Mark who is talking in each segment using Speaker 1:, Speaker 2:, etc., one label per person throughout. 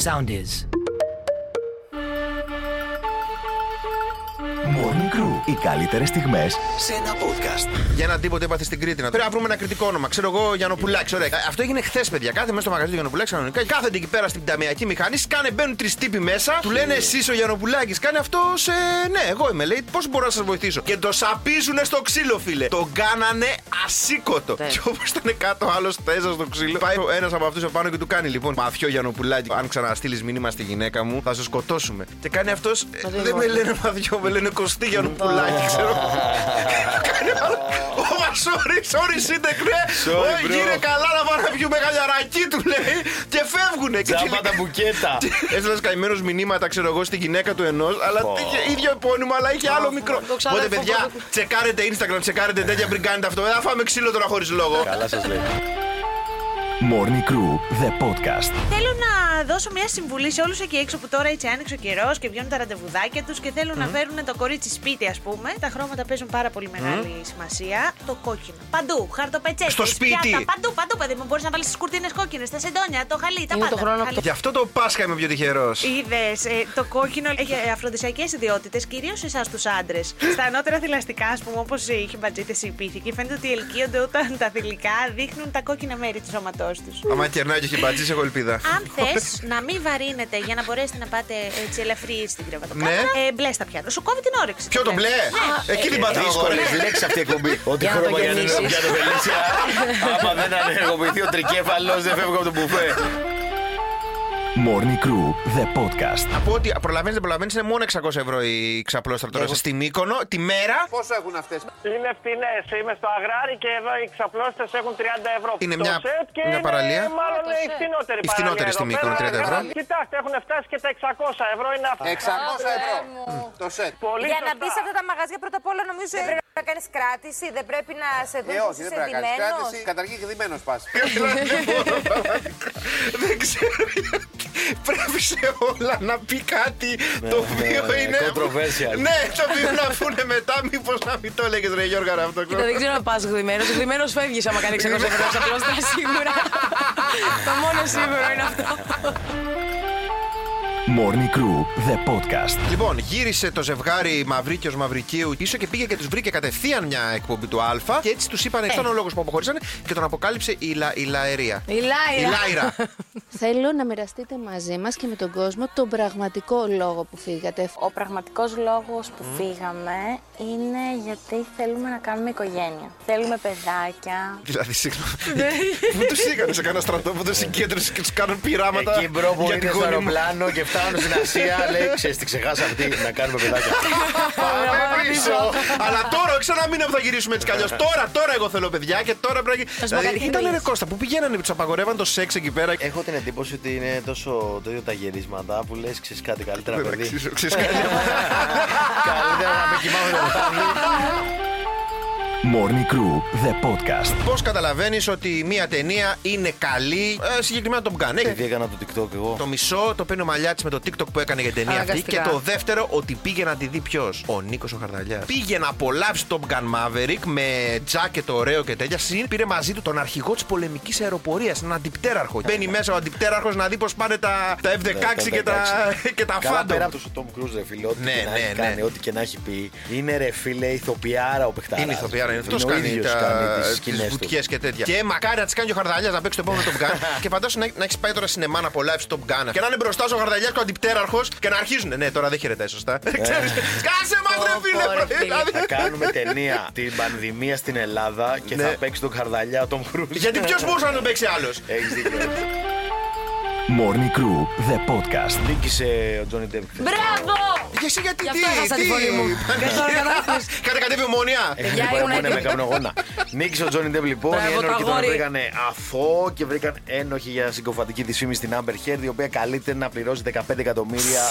Speaker 1: Sound is.
Speaker 2: Morning Crew. Οι καλύτερες στιγμές σε ένα podcast.
Speaker 3: Για έναν τύπο που έπαθε στην Κρήτη. Να πρέπει να βρούμε ένα κριτικό όνομα. Ξέρω εγώ, Γιανοπουλάκη. Ωραία. Ε, Αυτό έγινε χθες, παιδιά. Κάθε μέσα στο μαγαζί του Γιανοπουλάκη κανονικά. Κάθεται εκεί πέρα στην ταμιακή μηχανή. Σκάνε, μπαίνουν τρεις τύποι μέσα. Του λένε εσύ ο Γιανοπουλάκη. Κάνει αυτό σε. Ναι, εγώ είμαι. Λέει πώς μπορώ να σας βοηθήσω. Και το σαπίζουν στο ξύλο, φίλε. Το κάνανε ασήκωτο. Και όπως ήταν κάτω άλλος τέζα στο ξύλο. Πάει ένας από αυτούς επάνω και του κάνει λοιπόν. Μαθιό Γιανοπουλάκη. Αν ξαναστείλεις μήνυμα στη γυναίκα μου, θα σε σκοτώσουμε. Και κάνει αυτός. Δεν με λένε Μαθιό, με λένε Κωστή Γιανοπουλάκη, ξέρω. Κάνει άλλο. Ω, μα sorry, sorry, σύντεκ, ναι.
Speaker 4: Sorry,
Speaker 3: Όχι,
Speaker 4: bro.
Speaker 3: είναι καλά να πάμε να πιούμε χαλιαράκι του, λέει. Και φεύγουνε. Και
Speaker 4: Τζάμπα
Speaker 3: τελικά-
Speaker 4: τα μπουκέτα.
Speaker 3: Έστειλα καημένος μηνύματα, ξέρω εγώ, στη γυναίκα του ενός, αλλά είχε ίδιο επώνυμο, αλλά είχε άλλο μικρό.
Speaker 5: το ξαδέρφο
Speaker 3: Οπότε, παιδιά,
Speaker 5: πρώτο.
Speaker 3: τσεκάρετε Instagram, τσεκάρετε τέτοια πριν κάνετε αυτό. Δεν θα φάμε ξύλο τώρα χωρίς λόγο.
Speaker 4: Καλά σας λέει.
Speaker 2: Morning Crew, the podcast.
Speaker 6: Θέλω να δώσω μια συμβουλή σε όλους εκεί έξω που τώρα έτσι άνοιξε ο καιρός και βγαίνουν τα ραντεβουδάκια τους και θέλουν να φέρουν το κορίτσι σπίτι, ας πούμε. Τα χρώματα παίζουν πάρα πολύ μεγάλη σημασία. Το κόκκινο. Παντού. Χαρτοπετσέτες.
Speaker 3: Στο σπίτι.
Speaker 6: Παντού, παντού, παιδί μου. Μπορείς να βάλεις τις κουρτίνες κόκκινες, τα σεντόνια, το χαλί, τα
Speaker 5: Είναι
Speaker 6: πάντα.
Speaker 5: το χρόνο
Speaker 6: Χαλί.
Speaker 3: Γι' αυτό το Πάσχα είμαι πιο τυχερός.
Speaker 6: Είδες, το κόκκινο έχει αφροδισιακές ιδιότητες, κυρίως εσάς τους άντρες. Στα ανώτερα θηλαστικά, ας πούμε, όπως είχε μπατζίτε η πίθηκη, φαίνεται ότι ελκύονται όταν τα θηλυκά δείχνουν τα κόκκινα μέρη του σώματός τους.
Speaker 3: Άμα κερνάει και έχει μπατζή, έχω ελπίδα.
Speaker 6: Αν θες να μην βαρύνετε για να μπορέσετε να πάτε έτσι ελαφρύ στην κρεβατοκάμαρα,
Speaker 3: Ναι.
Speaker 6: ε, μπλε στα πιάτα. Σου κόβει την όρεξη.
Speaker 3: Ποιο το μπλε; Εκεί την πατάω.
Speaker 4: Δύσκολε λέξει αυτή η εκπομπή. Ό,τι
Speaker 5: Για να το
Speaker 4: χρώμα για να είναι
Speaker 5: γεννήσεις.
Speaker 4: πια το Φελίσια. Άμα δεν ανεργοποιηθεί ο τρικέφαλος, δεν φεύγω από το μπουφέ.
Speaker 2: Morning Crew, the podcast.
Speaker 3: Από ότι προλαβαίνει, δεν προλαβαίνει, είναι μόνο 600 ευρώ η ξαπλώστρα τώρα στη Μύκονο. Τη μέρα
Speaker 7: Πόσο έχουν αυτές;
Speaker 8: Είναι φτηνές. Είμαι στο αγράρι και εδώ οι ξαπλώστες έχουν 30 ευρώ.
Speaker 3: Είναι
Speaker 8: Το
Speaker 3: μια-
Speaker 8: σετ και
Speaker 3: μια
Speaker 8: είναι
Speaker 3: παραλία.
Speaker 8: Μάλλον
Speaker 5: το
Speaker 8: η
Speaker 5: σετ.
Speaker 8: φτηνότερη
Speaker 3: Η φτηνότερη
Speaker 8: παραλία
Speaker 3: στη
Speaker 8: εδώ
Speaker 3: Μύκονο,
Speaker 8: πέρα.
Speaker 3: 30 ευρώ.
Speaker 8: Κοιτάξτε, έχουν φτάσει και τα 600 ευρώ. Είναι αυτά.
Speaker 7: 600 ευρώ. Το σετ.
Speaker 8: Πολύ
Speaker 9: Για να
Speaker 8: σωστά.
Speaker 9: μπει σε αυτά τα μαγαζιά, πρώτα απ' όλα νομίζω δεν πρέπει να κάνεις κράτηση, δεν πρέπει να σε
Speaker 7: Ε,
Speaker 9: δουν
Speaker 7: όχι,
Speaker 9: ότι
Speaker 7: δεν
Speaker 9: είσαι
Speaker 7: πρέπει να κάνεις
Speaker 9: ντυμένος.
Speaker 7: κράτηση. Καταρχήν και δημένο πας.
Speaker 3: δεν ξέρω γιατί. Πρέπει σε όλα να πει κάτι το οποίο
Speaker 4: ναι,
Speaker 3: είναι.
Speaker 4: controversial.
Speaker 3: Ναι, το οποίο να πούνε μετά, μήπως να μην το έλεγες ρε Γιώργα ρε, αυτό.
Speaker 5: Κοίτα, δεν ξέρω να πας γδυμένο. Γδυμένο φεύγεις άμα κάνει 600 ευρώ ξαπλώστρα σίγουρα. Το μόνο σίγουρο είναι αυτό.
Speaker 2: Morning Crew, the podcast.
Speaker 3: Λοιπόν, γύρισε το ζευγάρι Μαυρίκιο Μαυρικίου πίσω και πήγε και τους βρήκε κατευθείαν μια εκπομπή του Α. Και έτσι τους είπαν, αυτό είναι ο λόγο που αποχωρήσανε και τον αποκάλυψε η, Λα, η Λαερία.
Speaker 5: Η
Speaker 3: Η
Speaker 5: Λάιρα.
Speaker 3: Λάιρα.
Speaker 10: Θέλω να μοιραστείτε μαζί μας και με τον κόσμο τον πραγματικό λόγο που φύγατε.
Speaker 9: Ο πραγματικός λόγος που φύγαμε είναι γιατί θέλουμε να κάνουμε οικογένεια. Θέλουμε παιδάκια.
Speaker 3: δηλαδή, συγγνώμη. Πού τους είχαν σε κανένα στρατό που τους συγκέντρωσε και τους κάνουν πειράματα.
Speaker 4: Εκεί bro που
Speaker 3: για
Speaker 4: είναι
Speaker 3: τη
Speaker 4: στο
Speaker 3: γονιμο-
Speaker 4: αεροπλάνο και φτάνουν στην Ασία, λέει: Ξέρεις τι ξεχάσα αυτή να κάνουμε παιδάκια.
Speaker 3: Πάμε πίσω. Αλλά τώρα, όχι σαν ένα μήνα που θα γυρίσουμε έτσι κι αλλιώς. Τώρα, τώρα εγώ θέλω παιδιά και τώρα πρέπει να.
Speaker 5: σου πω κάτι,
Speaker 3: Δηλαδή, ήταν
Speaker 5: Χέντρι.
Speaker 3: ρε Κώστα που πηγαίνανε, τους απαγορεύαν το σεξ εκεί πέρα.
Speaker 4: Έχω την εντύπωση ότι είναι τόσο το ίδιο τα γερίσματα που λες: Ξέρεις κάτι καλύτερα,
Speaker 3: Δεν
Speaker 4: παιδί.
Speaker 3: αξίζω, ξέρεις κάτι.
Speaker 4: Καλύτερα να με κοιμάμαι το βράδυ.
Speaker 2: Morning Crew, the podcast.
Speaker 3: Πώς καταλαβαίνεις ότι μία ταινία είναι καλή, ε, συγκεκριμένα τον Gun.
Speaker 4: Επειδή έκανα το TikTok εγώ.
Speaker 3: Το μισό το παίρνει ο Μαλιάτης με το TikTok που έκανε για την ταινία αυτή. Και
Speaker 5: Αναγκαστικά.
Speaker 3: το δεύτερο ότι πήγε να τη δει ποιος; Ο Νίκος ο Χαρδαλιάς. Πήγε να απολαύσει Top Gun Maverick με τζάκετ ωραίο και τέτοια. Συν πήρε μαζί του τον αρχηγό της πολεμικής αεροπορίας, έναν αντιπτέραρχο. Μπαίνει μέσα ο αντιπτέραρχος να δει πώς πάνε τα, τα F-16 και τα, και τα
Speaker 4: Καλά,
Speaker 3: Phantom.
Speaker 4: πέρα από το Tom Cruise, ρε φίλε, ό,τι
Speaker 3: Ναι,
Speaker 4: και να
Speaker 3: ναι,
Speaker 4: έχει
Speaker 3: ναι.
Speaker 4: κάνει, ό,τι και να έχει πει, είναι ρε φίλε ηθοποιάρα ο παιχτάρας.
Speaker 3: Είναι ηθοποιάρα, είναι αυτός
Speaker 4: ο
Speaker 3: κάνει
Speaker 4: ίδιος
Speaker 3: τα
Speaker 4: κάνει τις
Speaker 3: τις
Speaker 4: σκηνές του.
Speaker 3: βουτιές και τέτοια. Και μακάρι να τις κάνει και ο Χαρδαλιάς να παίξει το επόμενο Top Gun. και φαντάσου να, να έχεις πάει τώρα σινεμά να απολαύσεις Top Gun. Και να είναι μπροστά σου ο Χαρδαλιάς και ο αντιπτέραρχος και να αρχίζουν. Ναι, τώρα δεν χαιρετάει σωστά. Ξέρεις, Κάσε μας ρε
Speaker 5: Πω, πω,
Speaker 3: φίλε,
Speaker 5: ρε
Speaker 3: πρωί,
Speaker 5: φίλε.
Speaker 3: δηλαδή.
Speaker 4: Θα κάνουμε ταινία την πανδημία στην Ελλάδα και
Speaker 3: Ναι.
Speaker 4: θα παίξει τον Χαρδαλιά, τον Cruise.
Speaker 3: Γιατί ποιος μπορούσε να τον παίξει άλλος;
Speaker 4: Έχεις δίκιο.
Speaker 2: Morning Crew, the podcast.
Speaker 4: Νίκησε ο Τζόνι Ντέπ.
Speaker 5: Μπράβο!
Speaker 3: Και εσύ γιατί
Speaker 5: Γι'
Speaker 3: τι,
Speaker 5: αυτό έχασα τη
Speaker 3: τι;
Speaker 5: φωνή μου. Και τώρα κατάλαβες.
Speaker 3: Κάτε κατέβει ομόνια.
Speaker 5: Παιδιά,
Speaker 4: Έχουν
Speaker 5: ήμουν
Speaker 4: με
Speaker 5: έτοιμη.
Speaker 4: καπνογόνα. Νίκησε ο Τζόνι Ντέπ λοιπόν.
Speaker 5: Μπράβο,
Speaker 4: Οι
Speaker 5: το
Speaker 4: ένορκοι τον
Speaker 5: αγόρι.
Speaker 4: βρήκαν αθώο και βρήκαν ένοχοι για συγκοφαντική δυσφήμιση στην Amber Heard, η οποία καλείται να πληρώσει 15 εκατομμύρια.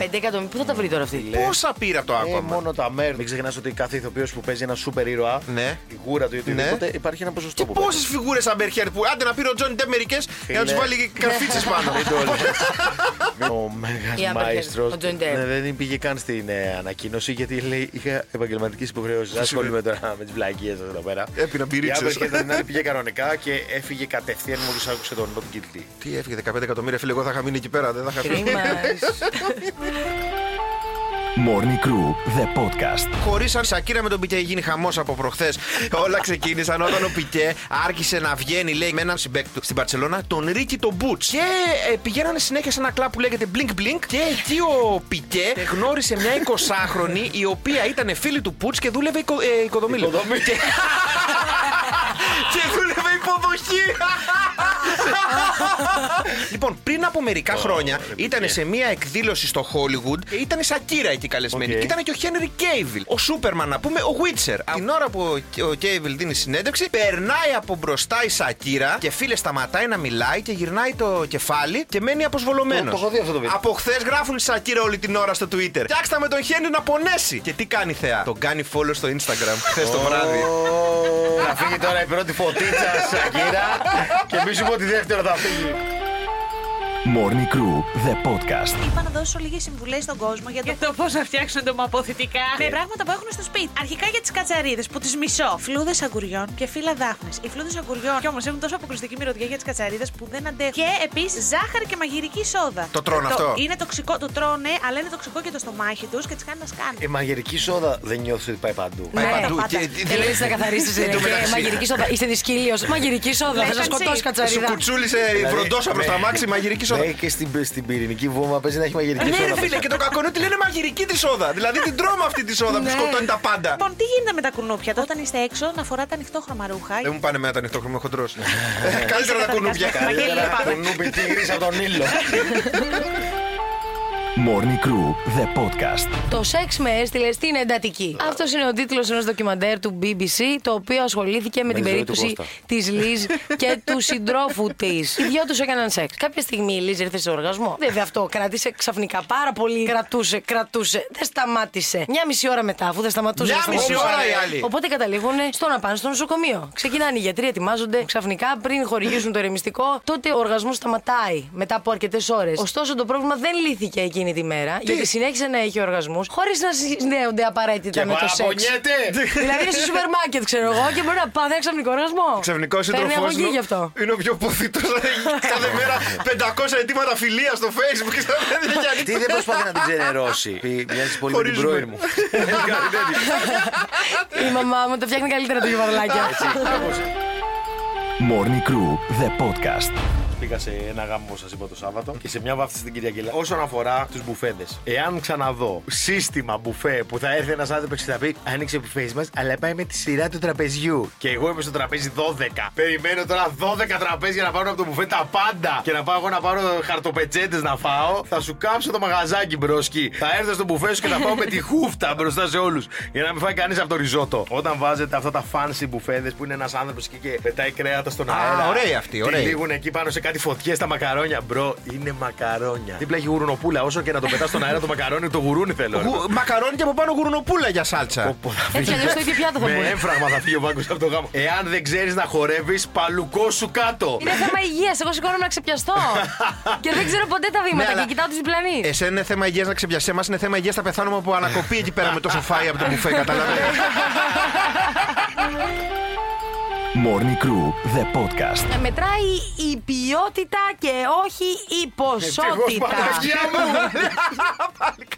Speaker 5: 15 εκατομμύρια. Πού θα τα βρει τώρα αυτή;
Speaker 3: Πόσα πήρε από το
Speaker 4: Ε,
Speaker 3: άκομα;
Speaker 4: μόνο τα μέρη. Μην ξεχνάς ότι κάθε ηθοποιός που παίζει ένα σούπερ ήρωα,
Speaker 3: Ναι.
Speaker 4: η γούρα του ή οτιδήποτε, υπάρχει ένα ποσοστό
Speaker 3: Και
Speaker 4: που παίρνει.
Speaker 3: πόσες φιγούρες Amber Heard που άντε να πήρε ο Τζόνι Ντεπ μερικές για να τους
Speaker 4: Φίλε.
Speaker 3: βάλει καρφίτσες πάνω.
Speaker 4: Ο
Speaker 5: Η
Speaker 4: μέγα
Speaker 5: Amber Heard,
Speaker 4: μάιστρος.
Speaker 5: ο Johnny Depp.
Speaker 4: Δεν πήγε καν στην ε, ανακοίνωση γιατί λέει είχα επαγγελματικές υποχρεώσεις. Δεν ασχολούμαι τώρα με τις βλακίες εδώ πέρα.
Speaker 3: Έπεινα
Speaker 4: Η
Speaker 3: πυρίξες.
Speaker 4: Amber Heard την άλλη πήγε κανονικά και έφυγε κατευθείαν μόλις άκουσε τον Not Guilty.
Speaker 3: Τι έφυγε 15 εκατομμύρια φίλε, εγώ θα είχα μείνει εκεί πέρα. Δεν θα είχα
Speaker 5: Κρίμα.
Speaker 2: Morning Crew, the podcast.
Speaker 3: Χωρίσαν Σακύρα με τον Πικέ, γίνει χαμός από προχθές. Όλα ξεκίνησαν όταν ο Πικέ άρχισε να βγαίνει, λέει, με έναν συμπέκτη του στην Παρσελώνα, τον Ρίκι τον Μπούτς. Και ε, πηγαίνανε συνέχεια σε ένα κλαμπ που λέγεται Blink Blink. Και εκεί ο Πικέ γνώρισε μια 20χρονη η οποία ήταν φίλη του Πούτ και δούλευε οικο, ε, οικοδομή. λέει.
Speaker 4: Οικοδομή.
Speaker 3: Και, και δούλευε υποδοχή. λοιπόν, πριν από μερικά χρόνια ήταν σε μια εκδήλωση στο Hollywood και ήταν η Σακίρα εκεί καλεσμένη.
Speaker 4: Οκ.
Speaker 3: Και ήταν και ο Χένρι Κέιβιλ. Ο Σούπερμαν, να πούμε, ο Witcher. Την ώρα που ο- ο Κέιβιλ δίνει συνέντευξη, περνάει από μπροστά η Σακίρα και φίλε σταματάει να μιλάει και γυρνάει το κεφάλι και μένει αποσβολωμένος.
Speaker 4: Το- το έχω δει αυτό το βίντεο.
Speaker 3: Από χθες γράφουν η Σακίρα όλη την ώρα στο Twitter. Φτιάξ' τα με τον Χένρι να πονέσει. Και τι κάνει η θεά; Τον κάνει follow στο Instagram χθες το βράδυ.
Speaker 4: Ω, Θα φύγει τώρα η πρώτη φωτίτσα Σακύρα και μη σου πω ότι δεύτερο θα φύγει.
Speaker 2: Morning Crew, the podcast.
Speaker 6: Είπα να δώσω λίγες συμβουλές στον κόσμο για το, για το πώς να φτιάξουν ντομοποθητικά. Με πράγματα που έχουν στο σπίτι. Αρχικά για τις κατσαρίδες που τις μισώ. Φλούδες αγκουριών και φύλλα δάφνη. Οι φλούδες αγκουριών κι όμως έχουν τόσο αποκριστική μυρωδιά για τις κατσαρίδες που δεν αντέχουν. Και επίσης ζάχαρη και μαγειρική σόδα.
Speaker 3: Το τρώνε αυτό;
Speaker 6: Είναι τοξικό, το τρώνε, αλλά είναι τοξικό και το στομάχι τους και τις κάνει να σκάνε.
Speaker 4: Η μαγειρική σόδα δεν νιώθει ότι πάει παντού.
Speaker 3: Πάει
Speaker 5: Ναι.
Speaker 3: παντού.
Speaker 6: πάντα.
Speaker 3: Και,
Speaker 5: Θέλει να καθαρίσει
Speaker 3: Εν τω μεταξύ,
Speaker 5: μαγειρική σόδα. Είστε δυσκύλιος. Μαγειρική σόδα. Θα σα
Speaker 6: Λέγανε
Speaker 5: σκοτώσει
Speaker 6: εσύ.
Speaker 3: Σου
Speaker 5: κατσαρίδα.
Speaker 3: κουτσούλησε η
Speaker 4: Δηλαδή,
Speaker 3: βροντόσα προς
Speaker 4: ναι.
Speaker 3: τα μάξι μαγειρική σόδα.
Speaker 4: Ναι, και στην, στην πυρηνική βόμβα παίζει να έχει μαγειρική
Speaker 3: Ναι,
Speaker 4: σόδα.
Speaker 3: ρε φίλε,
Speaker 4: μέσα.
Speaker 3: και το κακό είναι ότι λένε μαγειρική τη σόδα. Δηλαδή την τρώμε αυτή τη σόδα που
Speaker 5: Ναι.
Speaker 3: σκοτώνει τα πάντα.
Speaker 6: Λοιπόν, τι γίνεται με τα κουνούπια; Όταν είστε έξω, να φοράτε ανοιχτόχρωμα ρούχα.
Speaker 3: Δεν μου πάνε με τα ανοιχτό χρώμα χοντρό. Καλύτερα τα κουνούπια.
Speaker 6: Καλύτερα
Speaker 4: Το νούμπι τίγρης από τον ήλιο.
Speaker 2: Morning Crew, the podcast.
Speaker 5: Το σεξ με έστειλες στην εντατική. Αυτός είναι ο τίτλος ενός ντοκιμαντέρ του BBC, το οποίο ασχολήθηκε με,
Speaker 4: Με
Speaker 5: την
Speaker 4: τη ζωή του
Speaker 5: περίπτωση
Speaker 4: Κώστα.
Speaker 5: της Λιζ και του συντρόφου της. Οι δυο τους έκαναν σεξ. Κάποια στιγμή η Λιζ ήρθε σε οργασμό. Βέβαια αυτό κράτησε ξαφνικά πάρα πολύ. Κρατούσε, κρατούσε. Δεν σταμάτησε. Μια μισή ώρα μετά, αφού δεν σταματούσε.
Speaker 3: Μια
Speaker 5: δεν
Speaker 3: μισή
Speaker 5: σταματούσε.
Speaker 3: ώρα οι άλλοι.
Speaker 5: Οπότε καταλήγουν στο να πάνε στο νοσοκομείο. Ξεκινάνε οι γιατροί, ετοιμάζονται. Ξαφνικά πριν χορηγήσουν το ερεμιστικό, τότε ο οργασμός σταματάει μετά από αρκετές ώρες. Ωστόσο το πρόβλημα δεν λύθηκε εκείνη τη μέρα, γιατί συνέχισε να έχει οργασμούς χωρίς να συνδέονται απαραίτητα
Speaker 4: Και
Speaker 5: με το σεξ.
Speaker 4: παραπονιέται.
Speaker 5: δηλαδή είναι στο σούπερ μάρκετ, ξέρω εγώ, και μπορεί να πάθει ένα ξαφνικό οργασμό.
Speaker 3: Ξαφνικός
Speaker 5: Παίρνει
Speaker 3: σύντροφό
Speaker 5: αγωγή
Speaker 3: μου
Speaker 5: γι' αυτό.
Speaker 3: είναι ο πιο ποθητός. Κάθε μέρα 500 αιτήματα φιλίας στο Facebook και στα παιδιά.
Speaker 4: Τι δεν προσπαθεί να την ξενερώσει. Πει, Μοιάζει πολύ με την
Speaker 3: Χωρίζουμε.
Speaker 4: πρώην μου.
Speaker 5: Η μαμά μου το φτιάχνει καλύτερα το γευαρλάκια.
Speaker 2: Morning Crew, the podcast.
Speaker 4: Πήγα σε ένα γάμο, όπω σας είπα το Σάββατο, και σε μια βάφτιση στην Κυριακή. Όσον αφορά τους μπουφέδε, εάν ξαναδώ σύστημα μπουφέ που θα έρθει ένας άνθρωπος και θα πει Άνοιξε ο μπουφές μας, αλλά πάει με τη σειρά του τραπεζιού. Και εγώ είμαι στο τραπέζι 12. Περιμένω τώρα 12 τραπέζια να πάρω από το μπουφέ τα πάντα. Και να πάω εγώ να πάρω χαρτοπετσέτες να φάω. Θα σου κάψω το μαγαζάκι μπροσκι. Θα έρθω στο μπουφέ σου και θα πάω με τη χούφτα μπροστά σε όλους. Για να μην φάει κανείς από το ριζότο. Όταν βάζετε αυτά τα fancy μπουφέδες που είναι ένας άνθρωπος εκεί και πετάει κρέατα στον
Speaker 3: Α,
Speaker 4: αέρα.
Speaker 3: ωραίοι αυτοί, ωραίοι.
Speaker 4: Τυλίγουν εκεί πάνω σε κάτι φωτιές τα μακαρόνια. Μπρο, είναι μακαρόνια. Δίπλα έχει γουρνοπούλα. Όσο και να το πετάς στον αέρα το μακαρόνι, το γουρούνι θέλω. ρε.
Speaker 3: Γου- Μακαρόνι και από πάνω γουρνοπούλα για σάλτσα.
Speaker 4: Πω, πω, θα
Speaker 5: Έτσι
Speaker 4: φύγει.
Speaker 5: αλλιώς το ίδιο πιάτο θα
Speaker 4: Με
Speaker 5: μπορεί.
Speaker 4: έμφραγμα θα φύγει ο Βάγκο από το γάμο. Εάν δεν ξέρεις να χορεύεις, παλουκό σου κάτω.
Speaker 5: Είναι θέμα υγείας. Εγώ σηκώνομαι να ξεπιαστώ. και δεν ξέρω ποτέ τα βήματα
Speaker 3: Ναι, αλλά-
Speaker 5: και κοιτάω του διπλανεί.
Speaker 3: Εσένα είναι θέμα υγείας να ξεπιασέ μα, είναι θέμα υγείας θα πεθάνουμε από ανακοπή εκεί πέρα με το σοφάι από το μπουφέ, καταλαβαίνετε.
Speaker 2: Morning Crew, the podcast.
Speaker 5: Ε, Μετράει η ποιότητα και όχι η ποσότητα.
Speaker 4: Παναγία μου.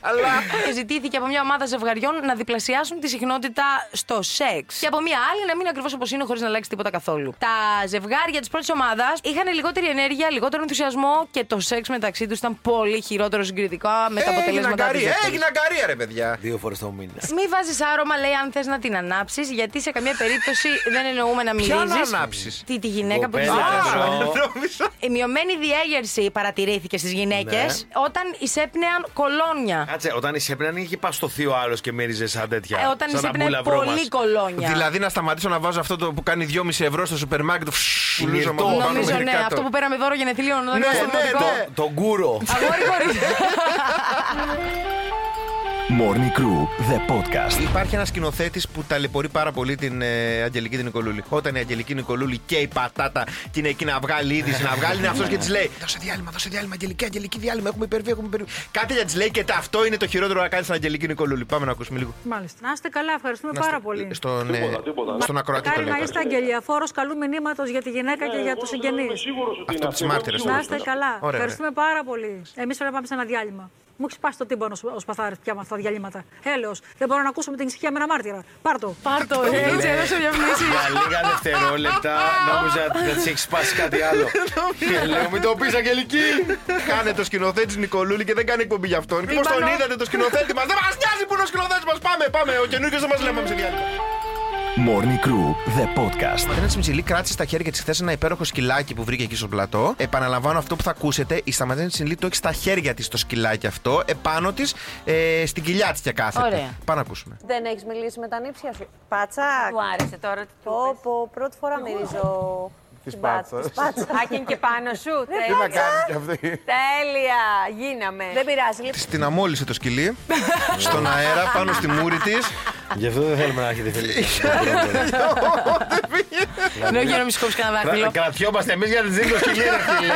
Speaker 3: Καλά.
Speaker 5: Και ζητήθηκε από μια ομάδα ζευγαριών να διπλασιάσουν τη συχνότητα στο σεξ. Και από μια άλλη να μείνει ακριβώς όπως είναι, χωρίς να αλλάξει τίποτα καθόλου. Τα ζευγάρια της πρώτης ομάδας είχαν λιγότερη ενέργεια, λιγότερο ενθουσιασμό και το σεξ μεταξύ τους ήταν πολύ χειρότερο συγκριτικά με τα
Speaker 3: Έγινε
Speaker 5: αποτελέσματα της
Speaker 3: αγκαρία, έγινε αγκαρία ρε παιδιά.
Speaker 4: Δύο φορές το μήνα.
Speaker 5: Μη βάζεις άρωμα, λέει, αν θες να την ανάψεις, γιατί σε καμία περίπτωση δεν εννοούμε να
Speaker 3: Ποια να
Speaker 5: μυρίζει.
Speaker 3: ανάψεις;
Speaker 5: Τι, τη γυναίκα που τη
Speaker 4: Κοπέλα,
Speaker 5: ζητάς.
Speaker 4: μπρο.
Speaker 5: Η μειωμένη διέγερση παρατηρήθηκε στις γυναίκες
Speaker 4: Ναι.
Speaker 5: όταν εισέπνεαν κολόνια.
Speaker 4: Κάτσε, όταν είσαι πρέπει να είχε παστοθεί ο άλλος και μύριζε σαν τέτοια.
Speaker 5: Ε, όταν
Speaker 4: σαν τα
Speaker 5: εισέπνεαν
Speaker 4: μπούλα βρό μας.
Speaker 5: πολύ κολόνια.
Speaker 3: Δηλαδή να σταματήσω να βάζω αυτό το που κάνει 2,5 ευρώ στο σούπερ μάρκετ. Που λούζω
Speaker 4: Συνειρτό.
Speaker 3: από πάνω
Speaker 5: Νομίζω
Speaker 3: μέχρι
Speaker 5: ναι,
Speaker 3: κάτω.
Speaker 5: αυτό που πέραμε δώρο γενεθλίων όταν
Speaker 3: Ναι,
Speaker 5: ήταν στο
Speaker 3: ναι,
Speaker 5: δημοτικό.
Speaker 3: ναι.
Speaker 4: Το γκούρο.
Speaker 5: Αγόρι μπορεί.
Speaker 2: Morning Crew, the podcast.
Speaker 3: Υπάρχει ένας σκηνοθέτης που ταλαιπωρεί πάρα πολύ την ε, Αγγελική την Νικολούλη. Όταν η Αγγελική Νικολούλη και η πατάτα και είναι εκεί να βγάλει είδηση, να βγάλει, είναι αυτός και της λέει: Δώσε διάλειμμα, δώσε διάλειμμα, Αγγελική, Αγγελική διάλειμμα. Έχουμε υπερβεί, έχουμε υπερβεί. Κάτι για της λέει και αυτό είναι το χειρότερο να κάνει στην Αγγελική Νικολούλη. Πάμε να ακούσουμε λίγο.
Speaker 1: Μάλιστα. Να είστε καλά, ευχαριστούμε
Speaker 3: Να
Speaker 1: πάρα
Speaker 3: είστε-
Speaker 1: πολύ.
Speaker 3: Στον, ε, στον ακροατή το
Speaker 1: Μακάρι
Speaker 3: λέω.
Speaker 1: να είστε αγγελιαφόρο καλού μηνύματος για τη γυναίκα και για τους συγγενείς.
Speaker 3: Αυτό τη μάρτυρες.
Speaker 1: Να είστε καλά.
Speaker 3: Ωραία,
Speaker 1: Ευχαριστούμε πάρα πολύ. Εμείς πρέπει να πάμε σε ένα διάλειμμα. Μου έχεις σπάσει το τύμπανο ο σπαθάρι πια με αυτά τα διαλύματα. Έλεος. Δεν μπορώ να ακούσω με την ησυχία με ένα μάρτυρα. Πάρτο.
Speaker 5: Πάρτο, έτσι έδωσε μια μνήση.
Speaker 4: Για λίγα δευτερόλεπτα νόμιζα ότι θα τη έχεις σπάσει κάτι άλλο. Και λέω, μην το πεις, Αγγελική.
Speaker 3: Κάνε το σκηνοθέτη Νικολούλη και δεν κάνει εκπομπή για αυτόν. Και πώ τον
Speaker 5: Είπα,
Speaker 3: είδατε το σκηνοθέτη μας; Δεν μας νοιάζει που είναι ο σκηνοθέτης μας. Πάμε, πάμε. Ο καινούριο δεν μας λέμε σε διάλειμμα.
Speaker 2: Morning Crew, the podcast.
Speaker 3: Ο Σταματένα Μιτσιλή κράτησε στα χέρια της χθες ένα υπέροχο σκυλάκι που βρήκε εκεί στο πλατό. Επαναλαμβάνω αυτό που θα ακούσετε. Η Σταματένα Μιτσιλή το έχει στα χέρια της το σκυλάκι αυτό. Επάνω της, ε, στην κοιλιά της και κάθεται.
Speaker 5: Ωραία.
Speaker 3: Πάμε να ακούσουμε.
Speaker 11: Δεν έχεις μιλήσει με τα νύψια σου. Πάτσακ.
Speaker 9: Του άρεσε τώρα τι του
Speaker 11: Πω, πω, πρώτη φορά μυρίζω.
Speaker 7: Της
Speaker 11: την
Speaker 7: πάτσας.
Speaker 11: της πάτσας.
Speaker 9: Α, και είναι και πάνω σου.
Speaker 7: Τι να κάνεις κι αυτή.
Speaker 9: Τέλεια, γίναμε.
Speaker 11: Δεν πειράζει. Λοιπόν,
Speaker 3: Της την αμόλυσε το σκυλί στον αέρα πάνω στη μούρη της.
Speaker 4: Γι' αυτό δεν θέλουμε να έχετε φίλοι.
Speaker 5: Ναι, για να μην σκόψει κανένα δάχτυλο.
Speaker 4: Κρατιόμαστε εμείς για τη δίκο σκυλή, ρε φίλε.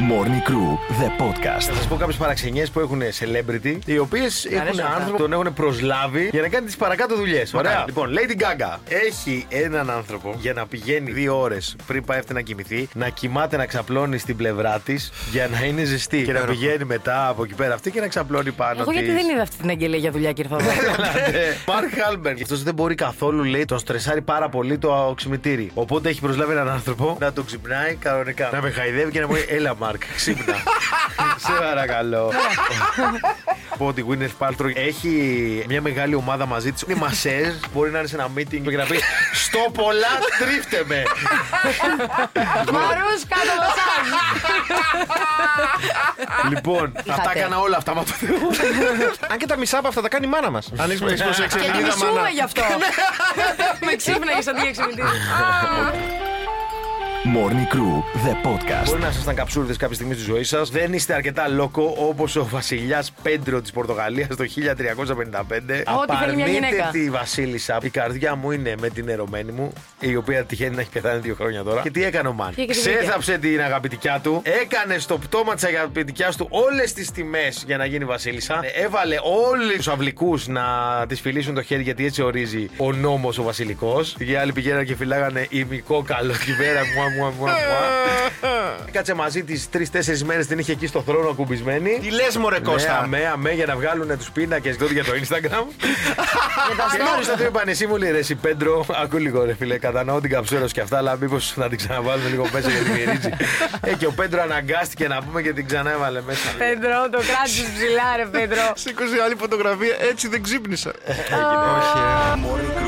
Speaker 2: Morning Crew, the podcast.
Speaker 4: Θα σας πω κάποιες παραξενιές που έχουν celebrity, οι οποίες έχουν
Speaker 5: αυτά.
Speaker 4: άνθρωπο, τον έχουν προσλάβει για να κάνει τις παρακάτω δουλειές. Ωραία. Λοιπόν, Lady Gaga έχει έναν άνθρωπο για να πηγαίνει δύο ώρες πριν πάει αυτή να κοιμηθεί, να κοιμάται να ξαπλώνει στην πλευρά της για να είναι ζεστή. Και να πηγαίνει μετά από εκεί πέρα αυτή και να ξαπλώνει πάνω
Speaker 5: Εγώ
Speaker 4: της.
Speaker 5: γιατί δεν είδα αυτή την αγγελία για δουλειά και ήρθα εδώ.
Speaker 4: Μαρκ Χάλμπερ. Αυτός δεν μπορεί καθόλου, λέει, τον στρεσάρει πάρα πολύ το ξυπνητήρι. Οπότε έχει προσλάβει έναν άνθρωπο να τον ξυπνάει κανονικά. Να με χαϊδεύει και να μου λέει, Έλα, Μαρκ, ξύπνα. Σε παρακαλώ. Πω ότι η Gwyneth Paltrow έχει μια μεγάλη ομάδα μαζί της. Είναι μασέζ. Μπορεί να είναι σε ένα meeting και να πει Στο πολλά τρίφτε με.
Speaker 5: Μαρούς, κάτω μασάζ.
Speaker 4: λοιπόν, αυτά
Speaker 5: Είχατε.
Speaker 4: έκανα όλα αυτά. Μα το Θεό.
Speaker 3: Αν και τα μισά από αυτά τα κάνει η μάνα μας. Αν έχει προσέξει,
Speaker 5: Και τη
Speaker 3: Ελίδα
Speaker 5: μισούμε
Speaker 3: μάνα.
Speaker 5: γι' αυτό. Με ξύπναγε σαν διεξηγητή.
Speaker 2: Morning Crew, the podcast.
Speaker 4: Μπορεί να ήσασταν καψούρδες κάποια στιγμή στη ζωή σας. Δεν είστε αρκετά λόκο όπως ο βασιλιάς Πέντρο της Πορτογαλίας το 1355.
Speaker 5: Ό,τι θέλει μια γυναίκα.
Speaker 4: τη Βασίλισσα. Η καρδιά μου είναι με την ερωμένη μου, η οποία τυχαίνει να έχει πεθάνει δύο χρόνια τώρα. Και τι έκανε ο Μαν;
Speaker 5: Πήγε και τη βρήκε.
Speaker 4: Ξέθαψε την αγαπητικιά του, έκανε στο πτώμα της αγαπητικιάς του όλες τις τιμές για να γίνει Βασίλισσα. Ε, Έβαλε όλους τους αυλικούς να τη φιλήσουν το χέρι γιατί έτσι ορίζει ο νόμος ο βασιλικός. Και οι άλλοι πηγαίναν και φυλάγανε ημικό καλό την πέρα. Μουα, μουα, μουα, μουα. Κάτσε μαζί τις τρει-τέσσερι μέρες την είχε εκεί στο θρόνο ακουμπισμένη.
Speaker 3: Τι λες, Μωρέ
Speaker 4: Ναι,
Speaker 3: Κώστα.
Speaker 4: αμέ, αμέ, για να βγάλουν τους πίνακες για το Instagram. Και μάλιστα του είπαν εσύ μου λέει ρε εσύ Πέντρο, ακού λίγο ρε φίλε, κατανοώ την καψούρα σου και αυτά, αλλά μήπως να την ξαναβάλουμε λίγο μέσα γιατί μυρίζει. ε, και ο Πέντρο αναγκάστηκε να πούμε και την ξανά έβαλε μέσα.
Speaker 5: Πέντρο, το κράτησε ψηλά, ρε Πέντρο.
Speaker 3: Σήκωσε άλλη φωτογραφία, έτσι δεν ξύπνησα.
Speaker 2: Morning Crew